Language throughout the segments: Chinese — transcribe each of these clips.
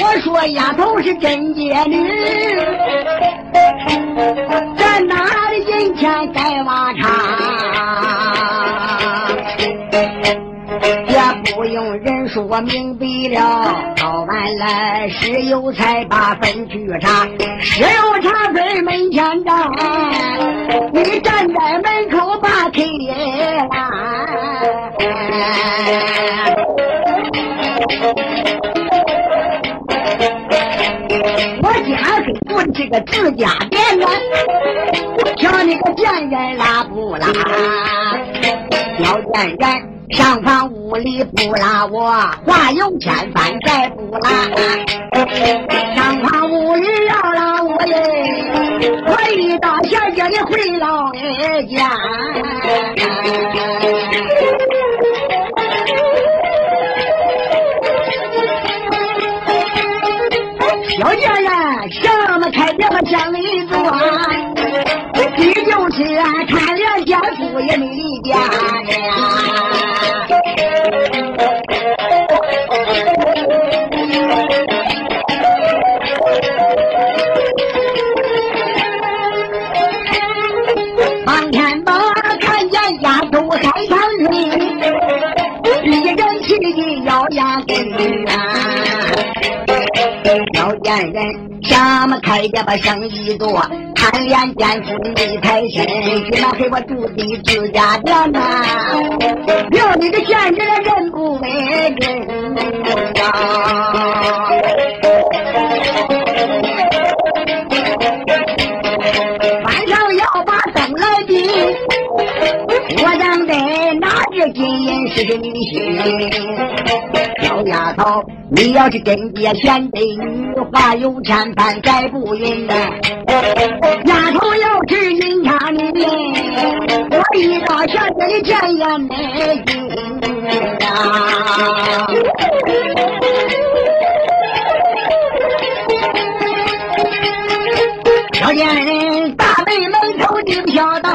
我说丫头是贞洁女，在哪里人前该挖茶，不用人说明白了。早晚了，石油才把分去茶，石油茶分门前站，你站在门口把开我家给做的这个自家店呢，瞧你个贱人拉不拉？小贱人上房屋里不拉我，话有千番再不拉。上房屋里要拉我嘞，我一到小姐你回老家。什么开这把生意做？贪恋奸夫没太深，今晚给我住的自家店呐！要你个贱人，人不为人啊！晚上要把灯来闭，我等得拿着金银是个女婿。小丫头，你要是真爹贤德女，话有千般再不允呐。丫头要是阴差女，我一到小姐的见也没劲啊。小贱人大门门口定小道，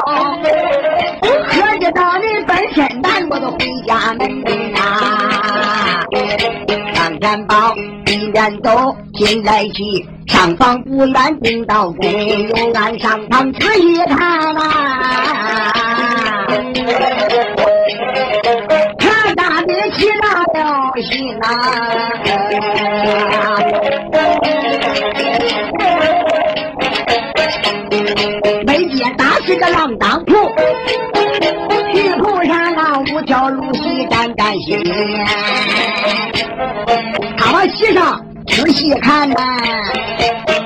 可知道你本身难，我都回家门啊。张三宝一边走，心来去，上房不远，顶到跟，又按上房仔细看啊。看大的起大了心呐。北街打是个浪荡铺，去铺上啊五条路西站站西。他往西上仔细看呐，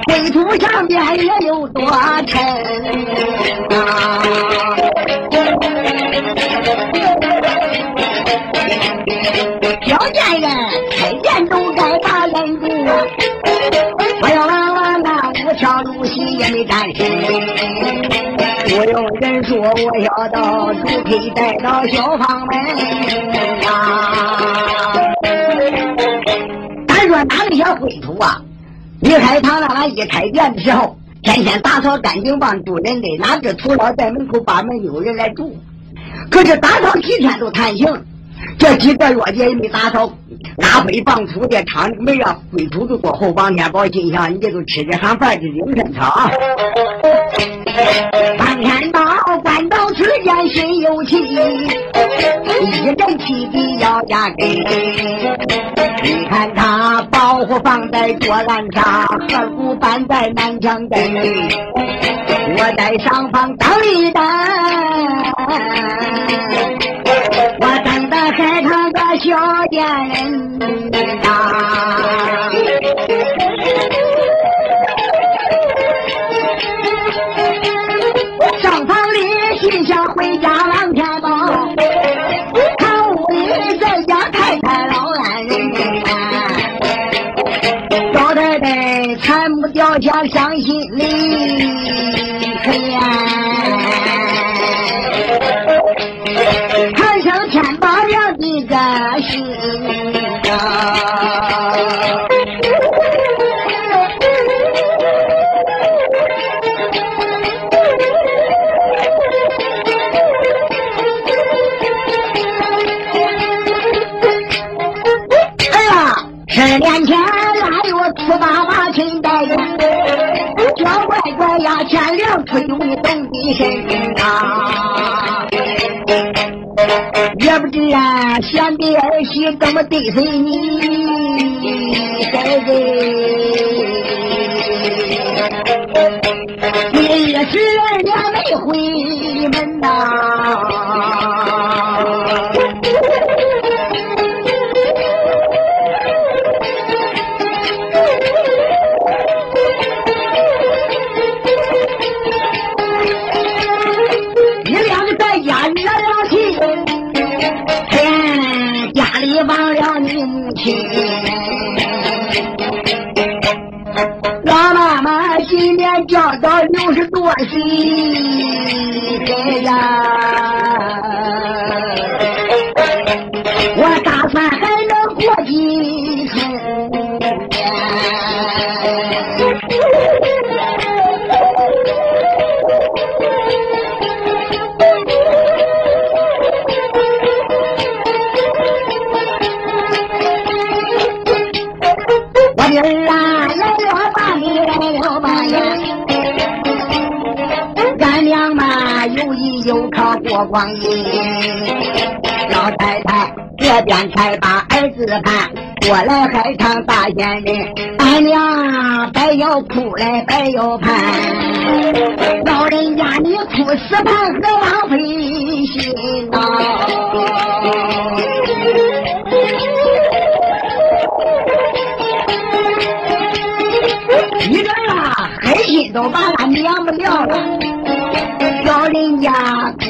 灰土上边也有多沉啊。小贱人开店都该把人住，我要完完那五条路西也没站实。不用人说，我要到主可带到小房门啊。说哪个小灰土啊？李海堂让俺一开店的时候，天天打扫干净，帮主人的，哪知土老在门口把门有人来住。可是打扫几天都谈行，这几个月节也没打扫，拉灰放土的，厂里没啊灰土都过后，王天宝心想，你就吃的上饭的精神草。王天宝官到此间心有气，一人气的要压根。你看他保护放在桌案上，二股搬在南墙根。我在上方等一等，我等的海棠个小贱人啊。老太太惨不掉下伤心里，身啊！也不知啊，贤的儿媳怎么对谁你，嘿嘿，你也十年没回门呐。多岁，老太太这边才把儿子盼过来还唱大仙人，俺娘白要哭来白要盼，老人家你哭死盼何枉费心呐！你这啊，狠心都把俺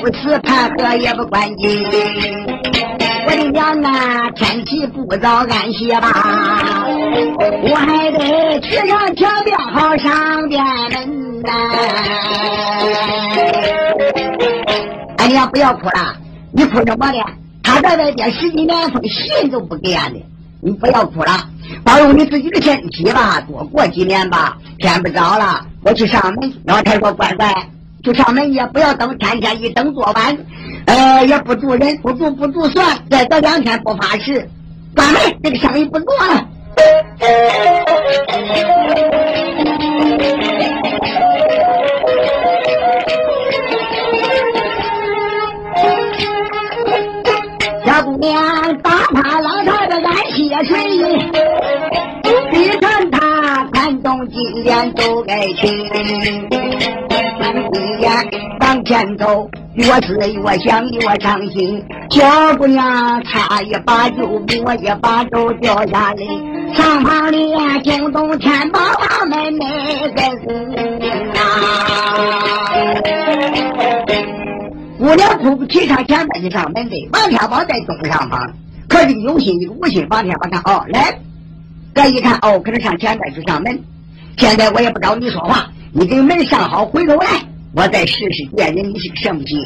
不是盼何也不关机，我的娘啊，天气不早，安歇吧，我还得去上墙边好上边门呐。哎呀，不要哭了，你哭什么呢？他在外边十几年，封信都不给俺的，你不要哭了，保佑你自己的身体吧，多过几年吧。天不早了，我去上门。老太说乖乖。就上门也不要等，天天一等做完，呃，也不住人，不住不住算，再等两天不发誓，关门，这个生意不做了。小姑娘打趴老太太安歇睡，你看看动金莲都该亲。往前走，越思越想越伤心。小姑娘差一把就我一把都掉下来。上房里惊动天宝王们那个人啊！姑娘哭不起，上前面去上门的。王天宝在东上房，可是有心有无心。王天宝看哦，来，这一看哦，可能上前面去上门。现在我也不找你说话，你给门上好，回头来。我再试试见人，你是个什么心？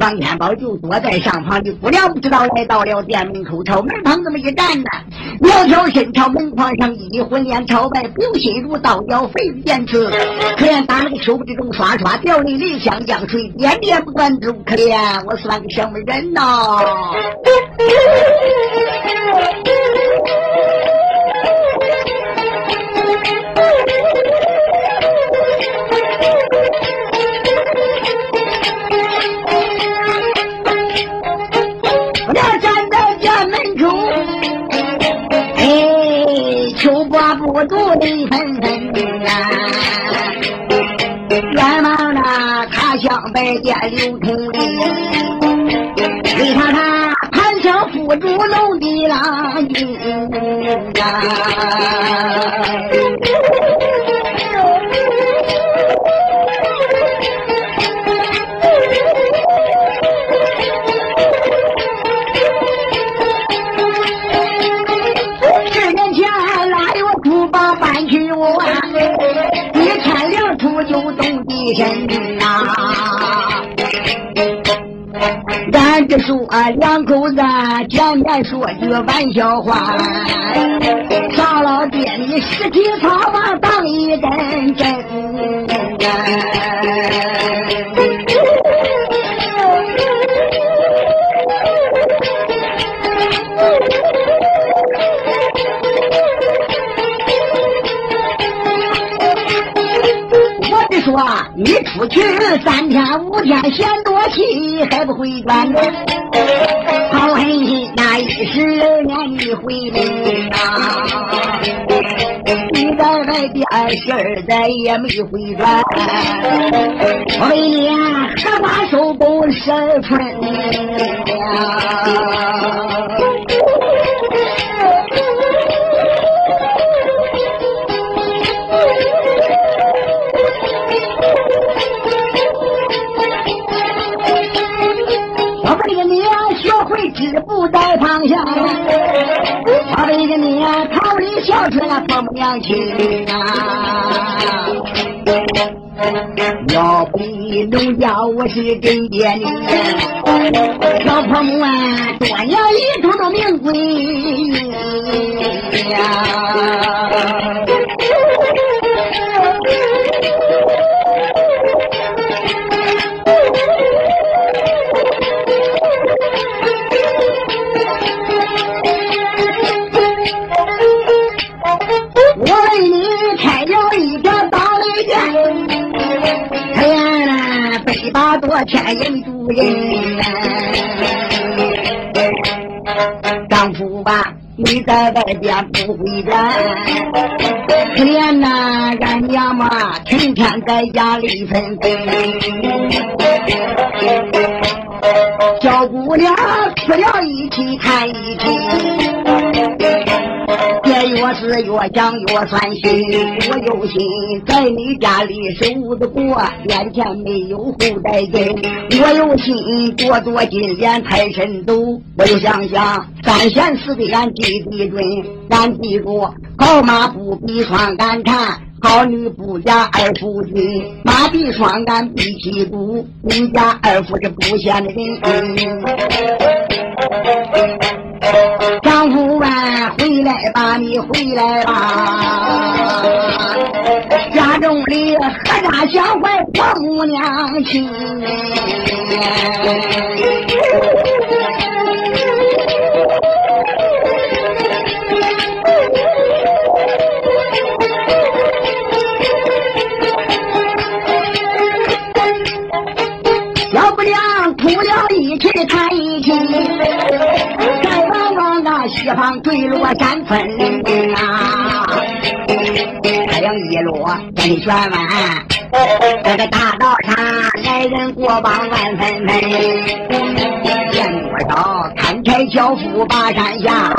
王天宝就躲在上房的姑娘不知道来到了店门口，朝门旁这么一站呢，苗条身朝门框上一混脸朝外，表心如刀雕，肥如燕子。可怜打了个手之中刷刷掉泪，泪像江水，点点不断都可怜，我算个什么人呐？不住泪纷纷啊！远方的他乡百家刘通的，为啥他盘上富主龙的郎君啊？人呐，咱这说两口子见面说句玩笑话，少老爹你尸体草把当一阵阵。你出去三天五天嫌多气，还不回转？好狠心，那一十年你回来啊！你在外边事儿再也没回转，我为你荷花收工十二春志不在方向，我为了你逃离孝顺父母娘亲啊！要不你农家我是真爹你，小婆母啊，多年里头的名贵呀。你在外边不回来，可怜呐，俺娘嘛，成天在家里分分，是越想越酸心，我有心在你家里守着过，眼前没有后代根。我有心多多金莲财神斗，我就想想三贤四的俺记得准，俺记住好马不比双杆缠，好女不嫁二夫君，马比双杆比七股，你家二夫是不贤的人。丈夫啊，回来吧，你回来吧！家中里何家小怀婆母娘亲？坠落山村啊，太阳一落天旋弯，这个大道上来人过往万纷纷，见多少砍柴樵夫把山下，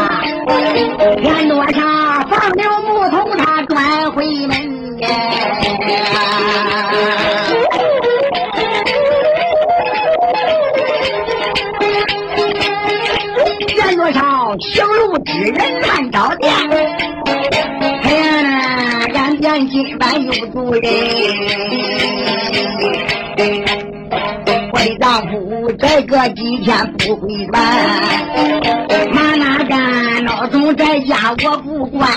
见多少放了牧童他转回门呀。行路之人难找店，哎呀，俺店今晚有主人。我的丈夫再过几天不回来，妈妈干老总在家我不管。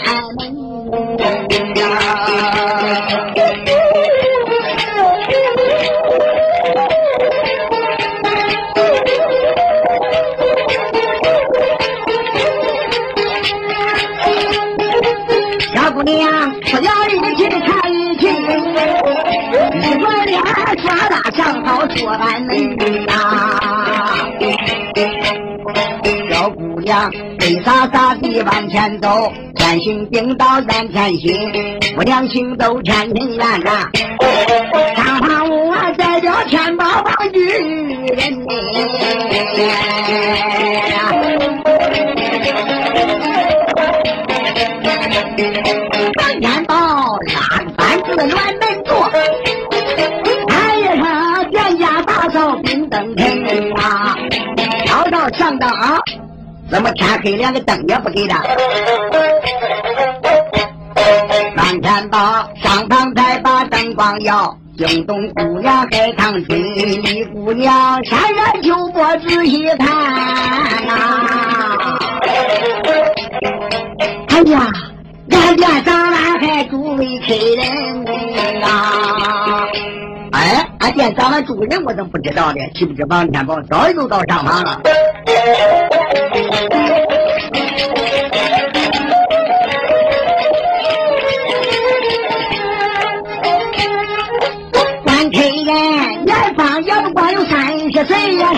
小姑娘，飞洒洒地往前走，天行顶到咱天行，我娘行走天庭院呐，上堂我代表天宝王举人。天早上灯，怎么天黑连个灯也不给他？张天宝上堂再把灯光摇，惊动姑娘海棠春，李姑娘山然秋波仔细看呐，哎呀！俺店早晚还诸位客人啊！哎，俺见咱们主人，我怎么不知道呢？岂不知王天宝早就到上房了？关天爷，严方也不光有三十岁呀，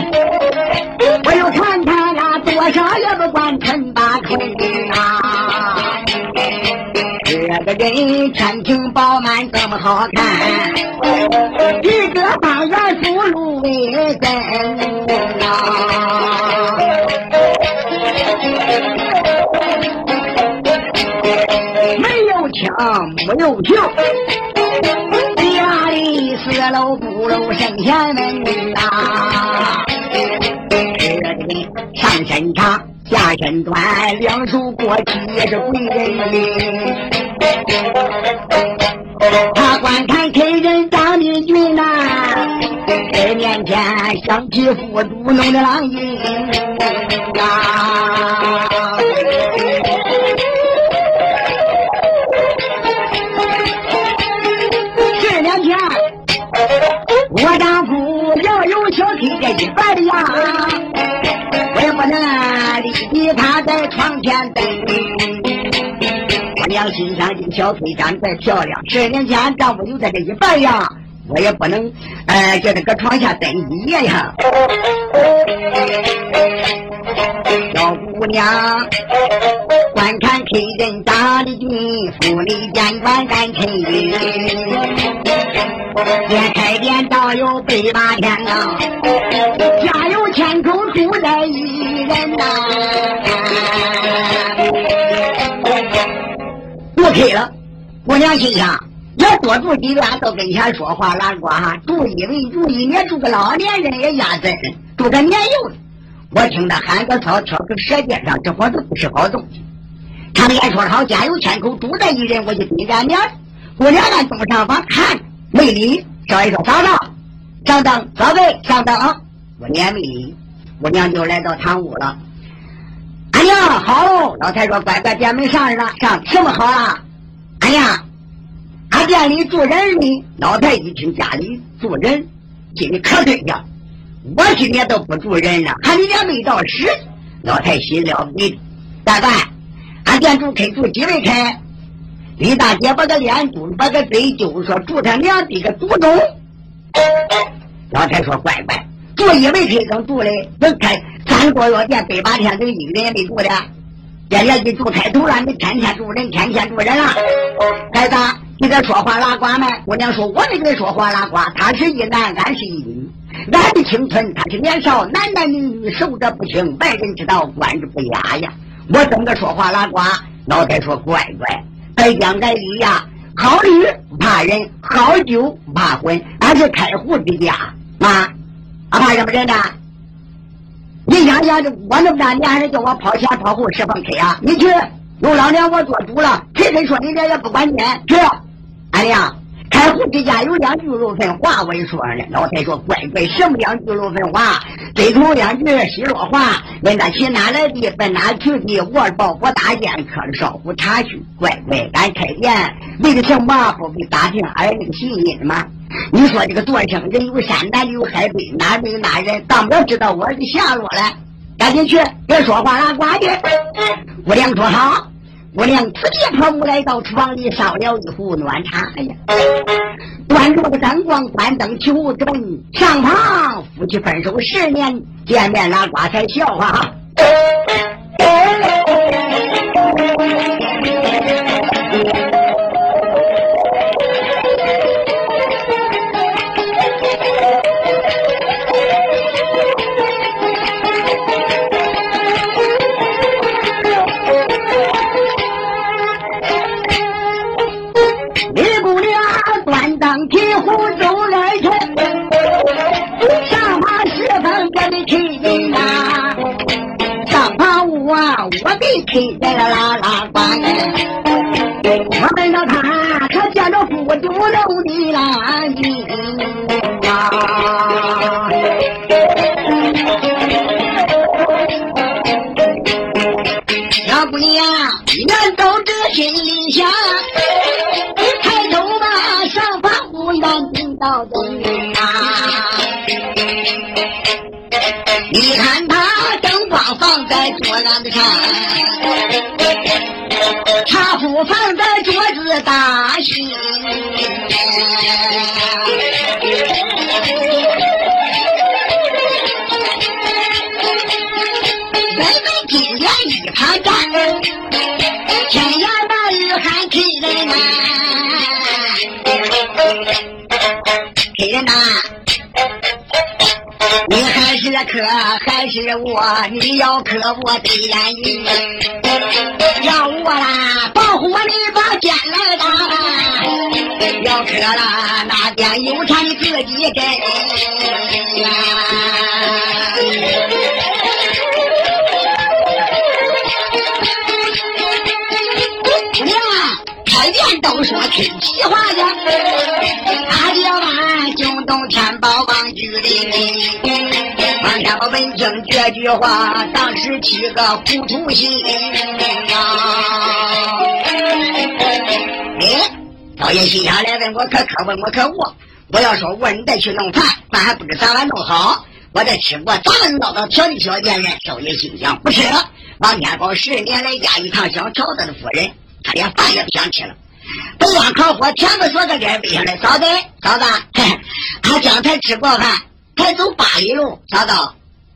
我又看他那多少也不管陈八通啊，这个人天庭。饱满这么好看，一个方圆福禄为根啊，没有枪，没有酒。家里四楼不楼圣贤门呐，上身长。下身短，两手过膝也是贵人。他观看客人张立军呐，在面前想起富主弄的狼印啊。娘心想：这小崔长得漂亮，十年前丈夫有在这一半呀，我也不能呃叫他搁床下等一夜呀。小姑娘，观看客人打的军，府里监管干陈云。连开店倒有百八天啊，家有千口住在一人呐。不开了，姑娘心想，要多住几天到跟前说话拉呱，住一为住一年住个老年人也压真，住个年幼的。我听他喊个草，挑个舌尖上，这伙都不是好东西。常言说好，家有千口，住在一人，我就盯着娘。姑娘俺东上房看没理，找一说上当，上当，早备上当。我娘没理，我娘就来到堂屋了。娘好，老太说乖乖店门上了，上什么好了？哎呀，俺店里住人呢。老太一听家里住人，心里可对呀。我今年都不住人了，还你家没到时，老太心了不得。大办？俺店主开住几位开？李大姐把个脸嘟，把个嘴就说住他娘的个祖宗。老太说乖乖，住一位开能住嘞？能开三个月见百八天，都一个人也没住的。天天一住太多了，你天天住人，天天住人了。孩子，你在说话拉呱吗？姑娘说：“我没跟你说话拉呱，他是一男，俺是一女。俺的青春，他是年少，男男女女受着不轻，外人知道，管着不雅呀。我怎么说话拉呱？老太说：乖乖，在讲在理呀，好女怕人，好酒怕混，俺是开户之家，妈，俺怕什么人呢？你想想，这我那么大年，还是叫我跑前跑后十方开啊？你去，有老娘我做主了，谁谁说你这也不管你去，俺娘。开户之家有两句肉分话，我一说上呢，老太说乖乖，什么两句肉分话？最头两句西落话，问他去哪来的，奔哪去的？我报国大雁，磕了少府茶去。乖乖，俺开店为了什么？不为打听俺那个信音吗？你说这个做生人有山南有海北，哪没有哪人？当不知道我的下落了。赶紧去，别说话了，挂去。我娘说好。我娘直接跑过来，到厨房里烧了一壶暖茶呀，端着个灯光，关灯求准。上堂夫妻分手十年，见面拉瓜才笑话。开在了拉拉关，我们到他，他见着富主楼的拉金啊！小姑娘，难道这心里想，抬头吧，上房屋远听到东啊！你看放在桌上，茶壶放在桌子打心。人们紧连一旁站，天涯把雨还给人难，给人呐。你还是客还是我？你要客我得愿意，要我啦，保护你把剑来打；要客啦，那边有茶你自己站。娘开店。都说听喜话呀，他叫俺惊动天宝王居里。王天宝闻听这句话，当时起个糊涂心呀。哎，老爷心下来问我可可问我可我，我要说问再去弄饭，饭还不知咋晚弄好。我再吃过，咱们唠叨挑的小店人，少爷心想不吃了。王天宝十年来家一趟想找他的夫人，他连饭也不想吃了。北望烤火，前不说个脸背上来，嫂子，嫂子，俺刚才吃过饭，才走八里路，嫂子，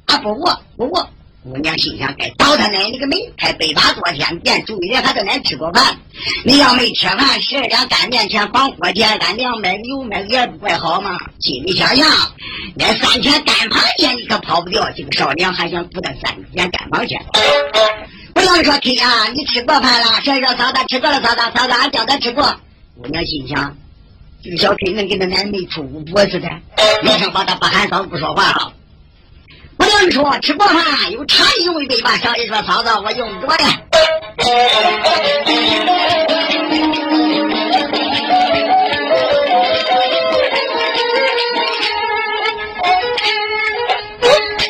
他不我不我，姑娘心想该倒他奶奶个门，才北八多天店，注意点还在那吃过饭。你要没吃饭，十二两干面钱放锅间，俺娘买牛卖也不怪好吗？心里想想，那三天干螃蟹你可跑不掉，这个少娘还想补他三天干螃蟹。不要说听啊，你吃过饭了？说说嫂子吃过了，嫂子嫂子俺叫他吃过。姑娘心想，这个小 K 能跟他奶没出过脖子的，马上把他不喊嫂子不说话了。我娘说，吃过饭有茶用一杯吧。小姨说嫂子我用不着呀。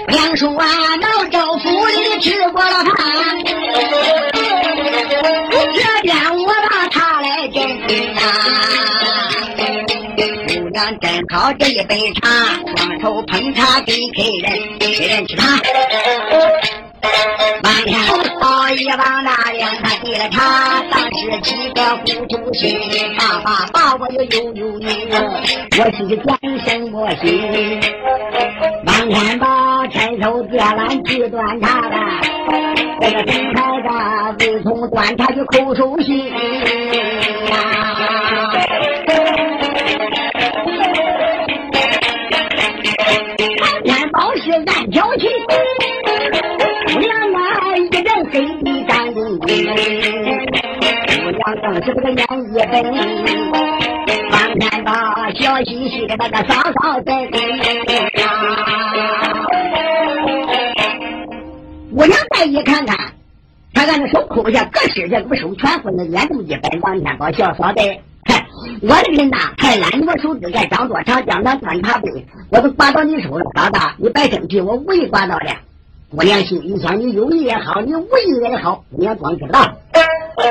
娘说啊，老州府里吃过了饭。姑娘斟好这一杯茶，双手捧茶给客人，客人吃茶。满天宝一往那边，他递了茶，当时起个糊涂心，爸爸爸我就悠悠你，我是讲什么心？满天宝伸手接碗去端茶的，这个正孩子未从端茶就口手心呀。满天宝是暗挑情。姑娘更是这个眼一本，方天宝笑嘻嘻的那个嫂嫂在姑娘再一看看，他看那手抠下，搁身下，不手全乎，那眼这么一摆，王天宝笑嫂子，嗨，我的人呐，还懒我手指盖长多长，将那端茶杯，我都刮到你手了，老大，你别生气，我无意刮到的。姑娘心里想：你有意也好，你无意也好，姑娘光知道。当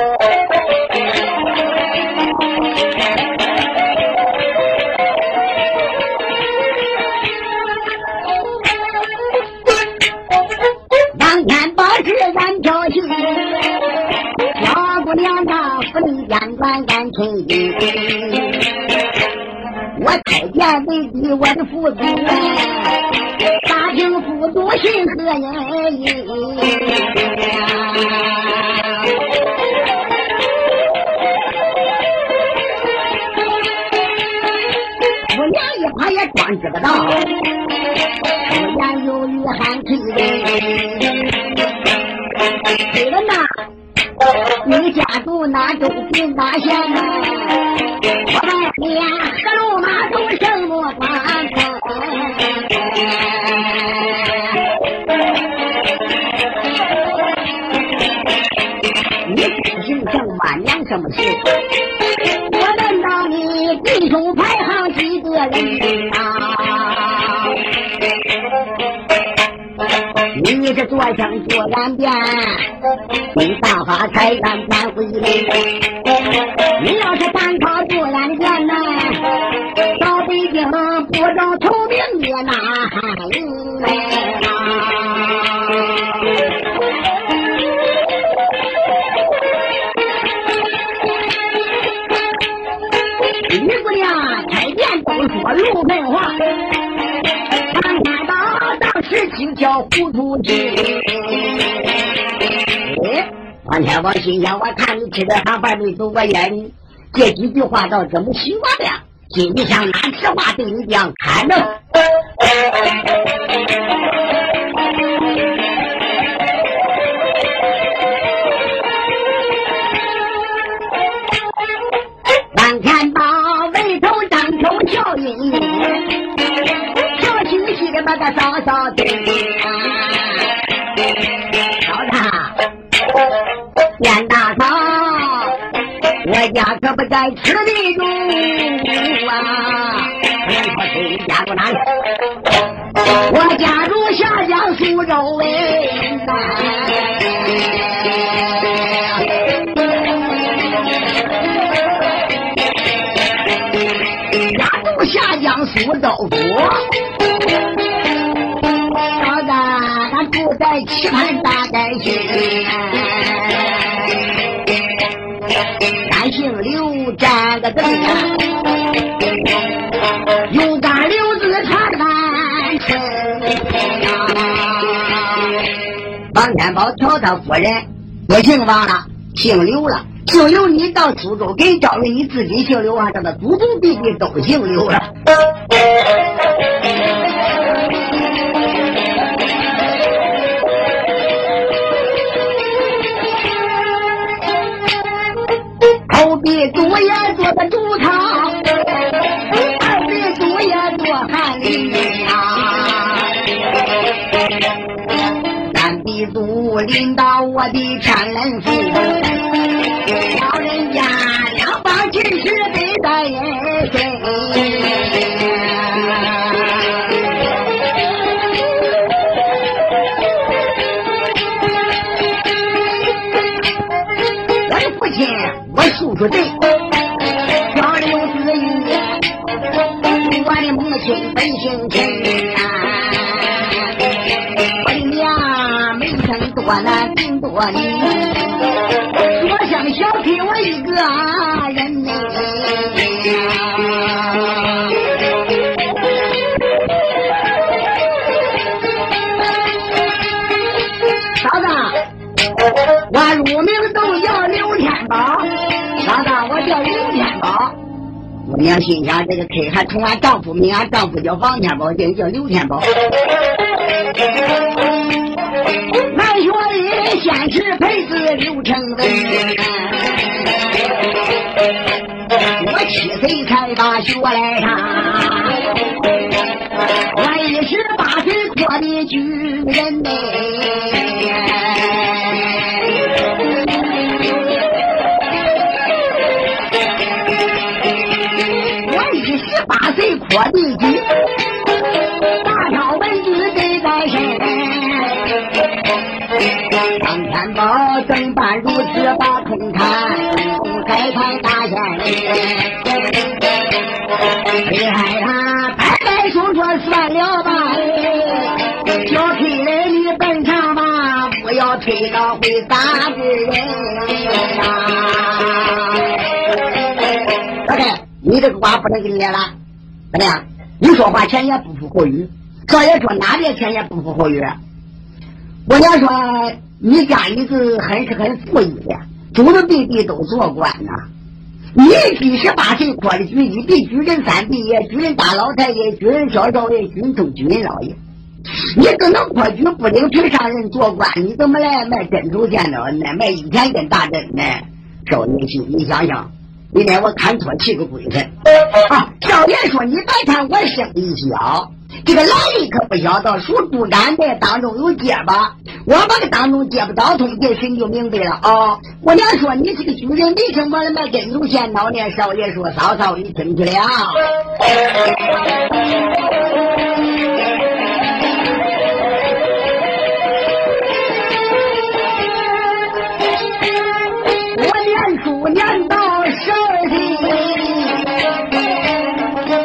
天把事俺挑起，小姑娘那府里监管干亲近，我太监为敌，我的父子。大清府都信何人？姑娘一旁也装知道，不言有语喊亲人。对了呐，你家住哪州郡哪县呐？坐枪坐染鞭，你大哈财咱搬回来。我心想：我看你吃这饭饭没走过眼，这几句话倒这么喜欢的。今上拿实话对你讲，看着。当看到眉头张口笑盈盈，笑嘻嘻的把个嫂嫂对家住下江苏州哎。家住下江苏州府，老子他住在棋盘大寨区，俺姓刘，占个证啊，宝调他夫人我姓王了，姓刘了。姓刘，你到苏州给赵云，你自己姓刘啊？这个祖宗弟弟都姓刘了。后壁主也做的三壁主领导我的天人府。老人家两方其实得在身，我的父亲，我叔叔对，叫刘子玉，我的母亲本姓陈，没生多男，生多想。小亏我一个人呢，嫂子，我乳名都叫刘天宝，嫂子，我叫刘天宝。我娘心想，这个 K 还从俺丈夫名，俺丈夫叫王天宝，就叫刘天宝。俺学的先是配字刘成文，我七岁才把学来上，我一十八岁扩的举人呐，我一十八岁扩的举，办如此把空谈？开开大仙厉害他拍拍手说算了吧，小黑人你本场吧，不要推到会打的人老太，你这个话不能给你演了，怎么样？你说话前言不符合语，少爷说哪点前言不符合语？我娘说，你家里子很是很富裕的，祖祖辈辈都做官呐。你几十八岁过的举一比举人三弟爷，举人大老太爷，举人小少爷，举人中举人老爷。你都能过举不领平上人做官，你怎么来卖珍珠线呢？卖一千根大针呢？少爷心，你想想，你连我看错七个鬼子啊！少爷说，你别看我生意小。这个来历可不晓得，属猪肝的当中有结巴，我把这当中结不到通，这神就明白了啊！我娘说你是个军人，为什么买珍珠线脑呢？少爷说嫂嫂，你听去了。我念书念到十二岁，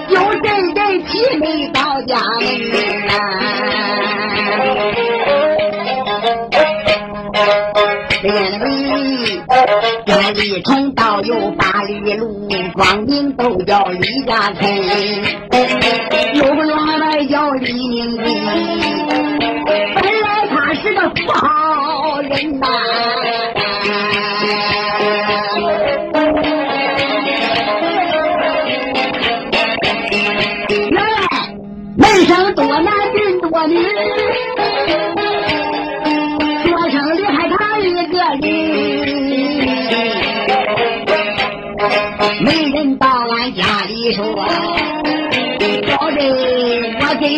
有这个体美。家门啊，天里千里通道有八里路，光明都叫李家村，有个员外叫李明义，本来他是个富豪人呐。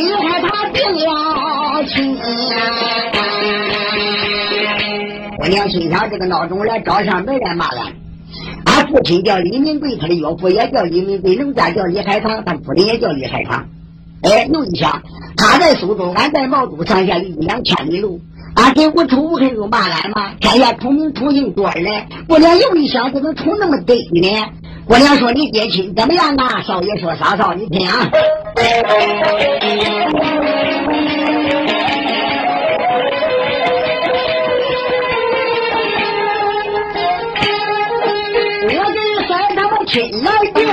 我给他定了亲。我娘心想，这个孬种来找上门来骂俺。俺父亲叫李明贵，他的岳父也叫李明贵，农家叫李海棠，他夫人也叫李海棠。哎，又一想，他在苏州，俺在毛都，上下一两千里路。俺给我出还有骂俺吗？天下出名出姓多人，我娘又一想，怎么出那么对呢？我娘说：“你爹亲怎么样啊？”少爷说：“啥少？你听啊。”我跟三他们亲来定，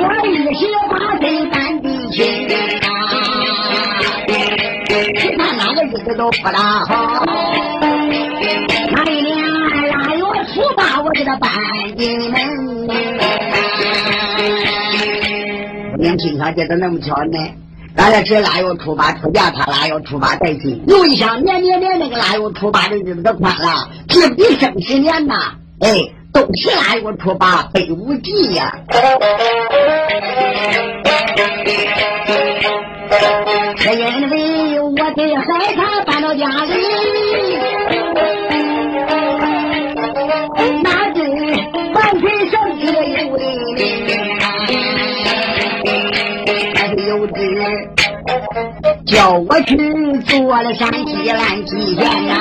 我一心把真干的亲其他哪个日子都不大好。八，我给他搬进门。我年轻小姐都那么巧呢。大家是腊月初八出嫁，他腊月初八带亲。又一想，年年年那个腊月初八的日子都宽了，这比生十年呐！哎，都是腊月初八背无忌呀。是因为叫我去做了山西烂旗县呐，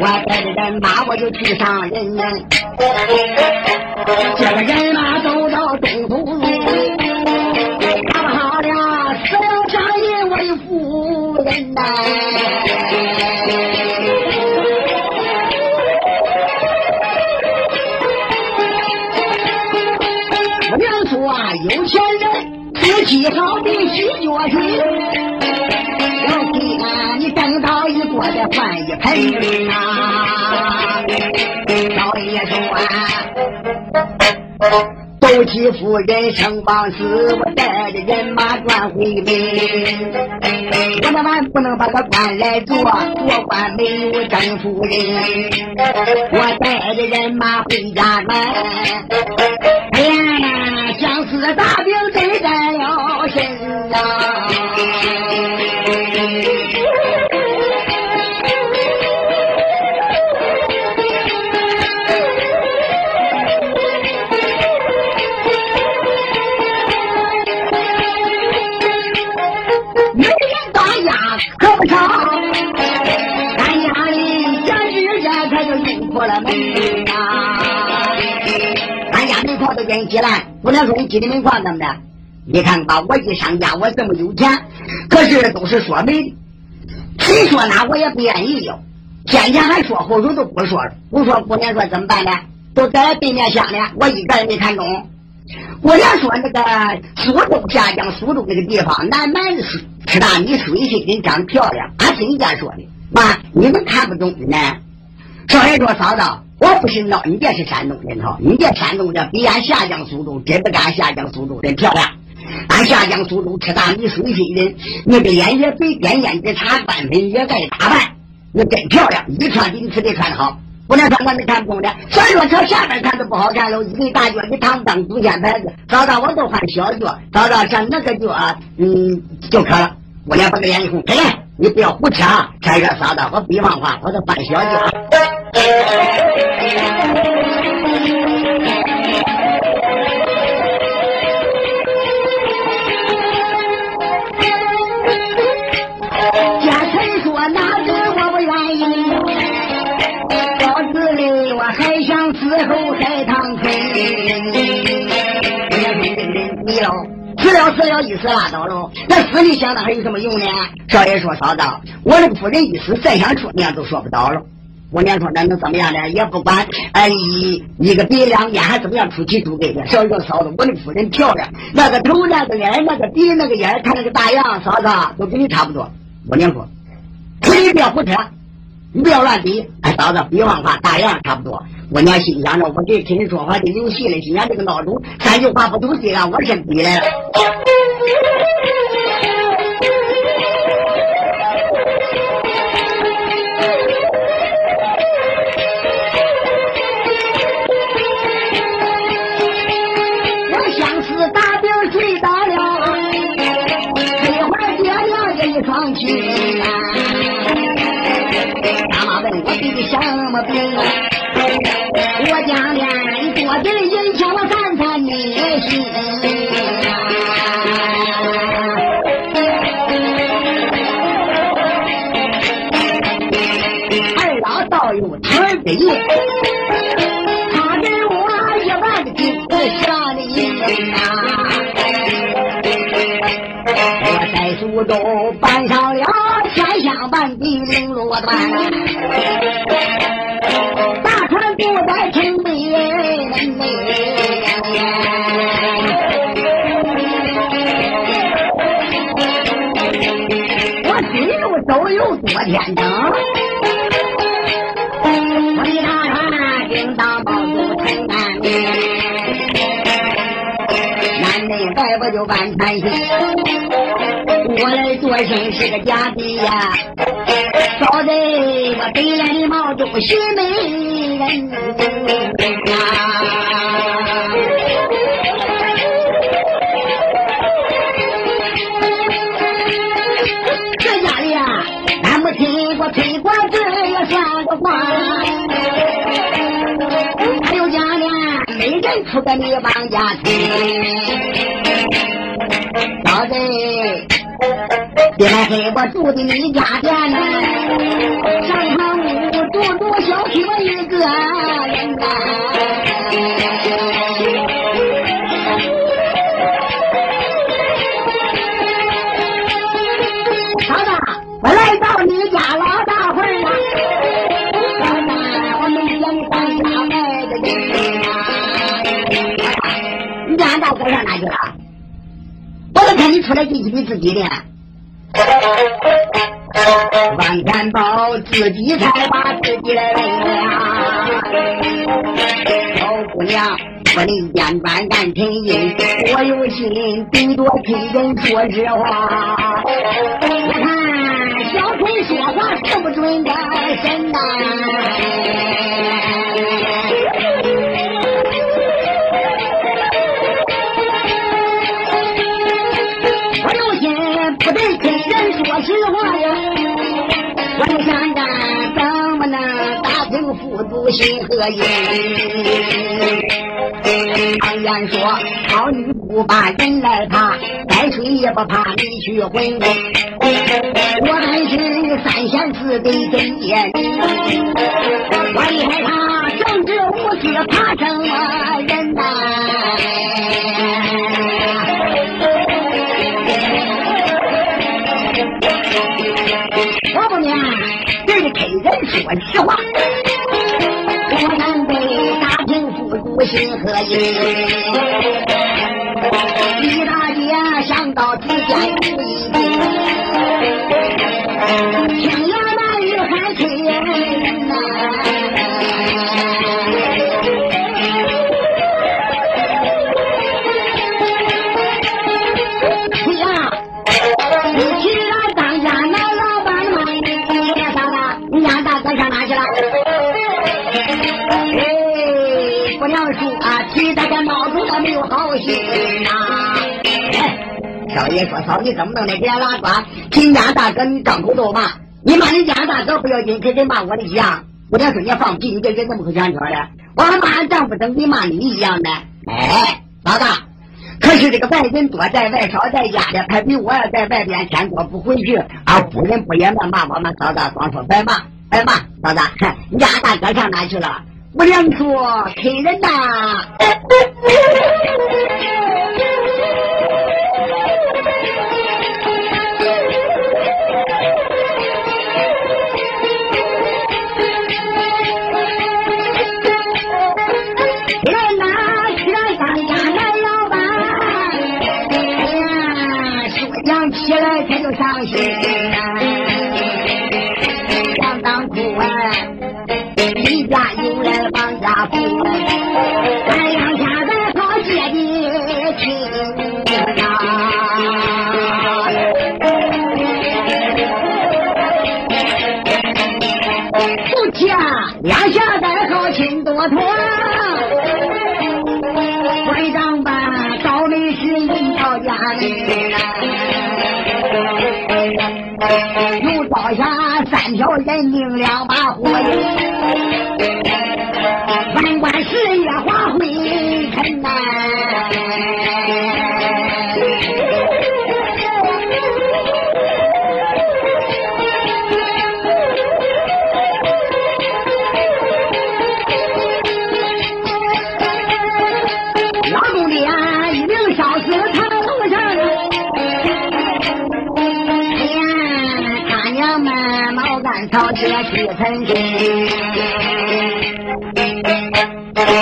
我带着人马我就去上任，这个人马走到东土路。我娘说啊，有钱人洗好的洗脚水，要给俺你等到一锅再换一盆啊。老爷说啊。夫妻夫人生亡死，我带着人马转回门。我那晚不能把他关来做，做官没有正夫人。我带着人马回家门。哎呀，相思大病真在了身啊！跟鸡蛋，不能说你鸡的门框怎么的？你看吧，我一商家，我这么有钱，可是都是说媒的，谁说哪我也不愿意要。天天还说，后头都不说了。不说姑娘说怎么办呢？都在对面乡呢，我一个人没看中。姑娘说那个苏州下江，苏州那个地方，南蛮吃吃大米，水性人长得漂亮。俺听人家说的，妈，你们看不中呢？少爷说嫂子。我不是闹，你这是山东人哈，你这山东人比俺下江苏州真不干下江苏州真漂亮。俺下江苏州吃大米水心人，那个脸也肥，点胭脂茶，半分也爱打扮，那真漂亮，一穿比你吃的穿的好。不能说我没看中的，虽然说朝下边看都不好看了，一对大脚一躺当祖先牌子，早早我都换小脚，早早上那个脚啊嗯就可了。我俩把个脸一红，给，你不要胡扯啊！这个嫂子，我比方话，我都换小脚。家臣说哪子我不愿意，到子里我还想伺候海棠村。你喽，死了死了，一死拉倒喽。那死里想的还有什么用呢？少爷说嫂子，我这个夫人一死，再想出娘都说不到了。我娘说：“那能怎么样呢？也不管，哎，一一个鼻两眼还怎么样出奇出给的？少说嫂子，我的夫人漂亮，那个头那个眼那个鼻那个眼，看那个大样，嫂子都跟你差不多。”我娘说：“你不要胡扯，你不要乱比。哎，嫂子，别忘话，大样差不多。”我娘心想着，我这听你说话就有戏了，今天这个孬种三句话不都对了，我先比来了。上去啊！大妈问我得的什么病？我讲的你多点影响我三餐的心。二老道友他给我一万的都搬上了千箱万的绫罗缎，大船不在城北，我心路都有多天真，我的大船叮当抱住城南南内外我就万船行。我来做生是个假的呀，早在我北来的毛中学美人啊！这家里呀，俺没听过推广这也算个话，还有家里没人出个你帮家去，早在。别来黑我住的你家店呢，上堂屋住住小区我一个人呐。嫂子，我来到你家老大会了。我没见你当家卖的人呐。你家大哥上哪去了？你出来进去你自己的。王天宝自己才把自己来问呀，小姑娘，我的肩膀干成硬，我有心顶多听人说实话。我看小坤说话是不准的神呐。心和意。常言说，好女不把人来怕，再睡也不怕你去混。我还是三贤四德真言，我厉害怕正直无私怕什么人呐？我不免人给人说实话，心和意。李大姐想到主见不一定，听了难语还催人呐。没有好心呐！少爷说：“嫂，你怎么能的给俺拉呱？亲家大哥，你张口就骂，你骂你家大哥不要紧，可跟骂我的一样。我娘说你放屁，你这人怎么会讲圈的？我还骂俺丈夫，等你骂你一样的。哎，老大，可是这个外人多在外少在家的，他比我要在外边天多不回去，俺夫人不也骂骂我们嫂子，光说白骂白骂，嫂子，你家大哥上哪去了？我娘说客人呐。两家在好些的亲啊，夫妻啊，两下在好亲多团，会长吧，倒霉事引到家里。又招下三条人命两把火，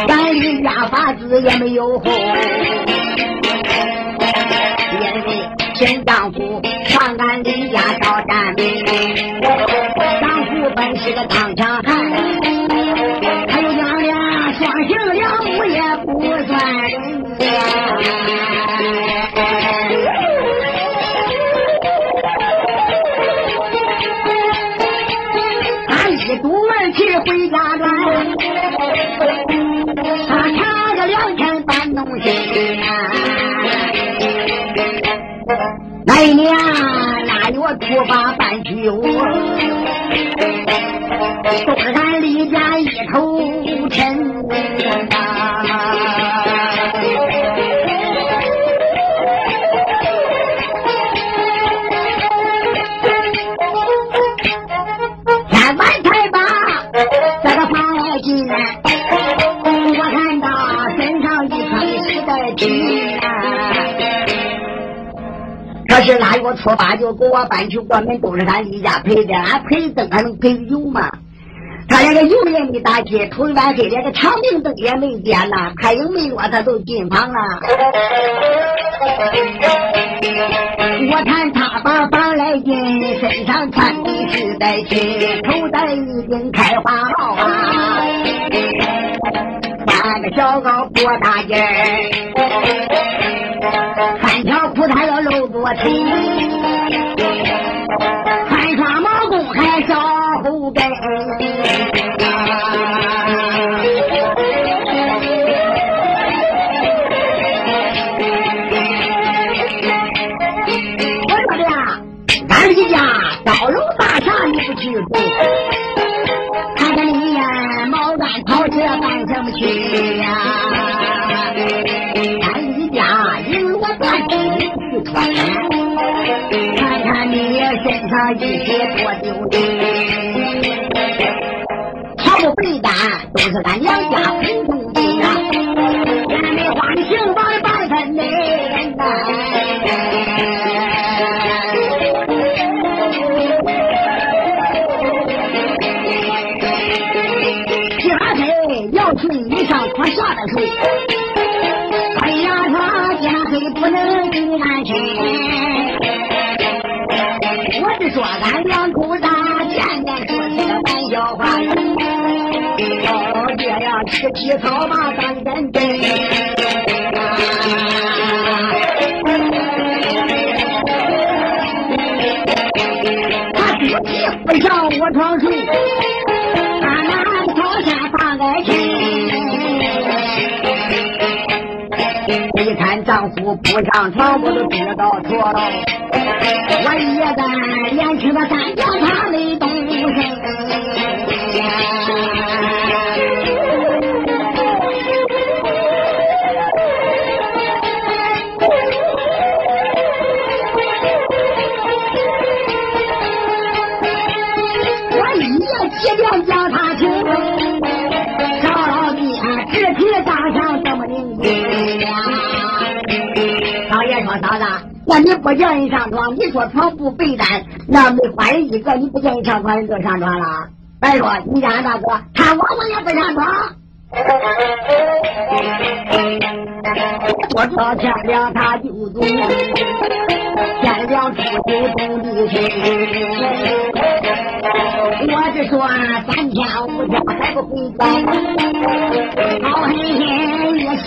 咱一家法子也没有后，因为新丈夫上俺李家找战，丈夫本是个当强都是俺李家一头沉啊。可是腊月初八就给我搬去过门，都是他李家赔的，俺赔灯还能赔油吗？他连个油也没打进，头一晚黑连个长明灯也没点呐，开营没落他都进房了。我看他把房来进，身上穿的是带金，头戴一顶开花帽啊，穿个小高过大街三条裤衩要露着腿，穿双毛弓还一些多丢脸，毫不背单，都是俺娘家说，俺两口子天天说起个玩笑话，哦，这样吃起草嘛当真真。他自己不上我床睡，俺俺朝天放个心。一看丈夫不上床，我都知道错了。我一个年轻的三脚他没动身，那你不叫人上床，你说床不被单，那没花人一个，你不叫人上床，人就上床了。再说你家大哥，他我我也不上床。我说天亮他就走，天亮出就动地去。我是说三天五天还不回家，好狠心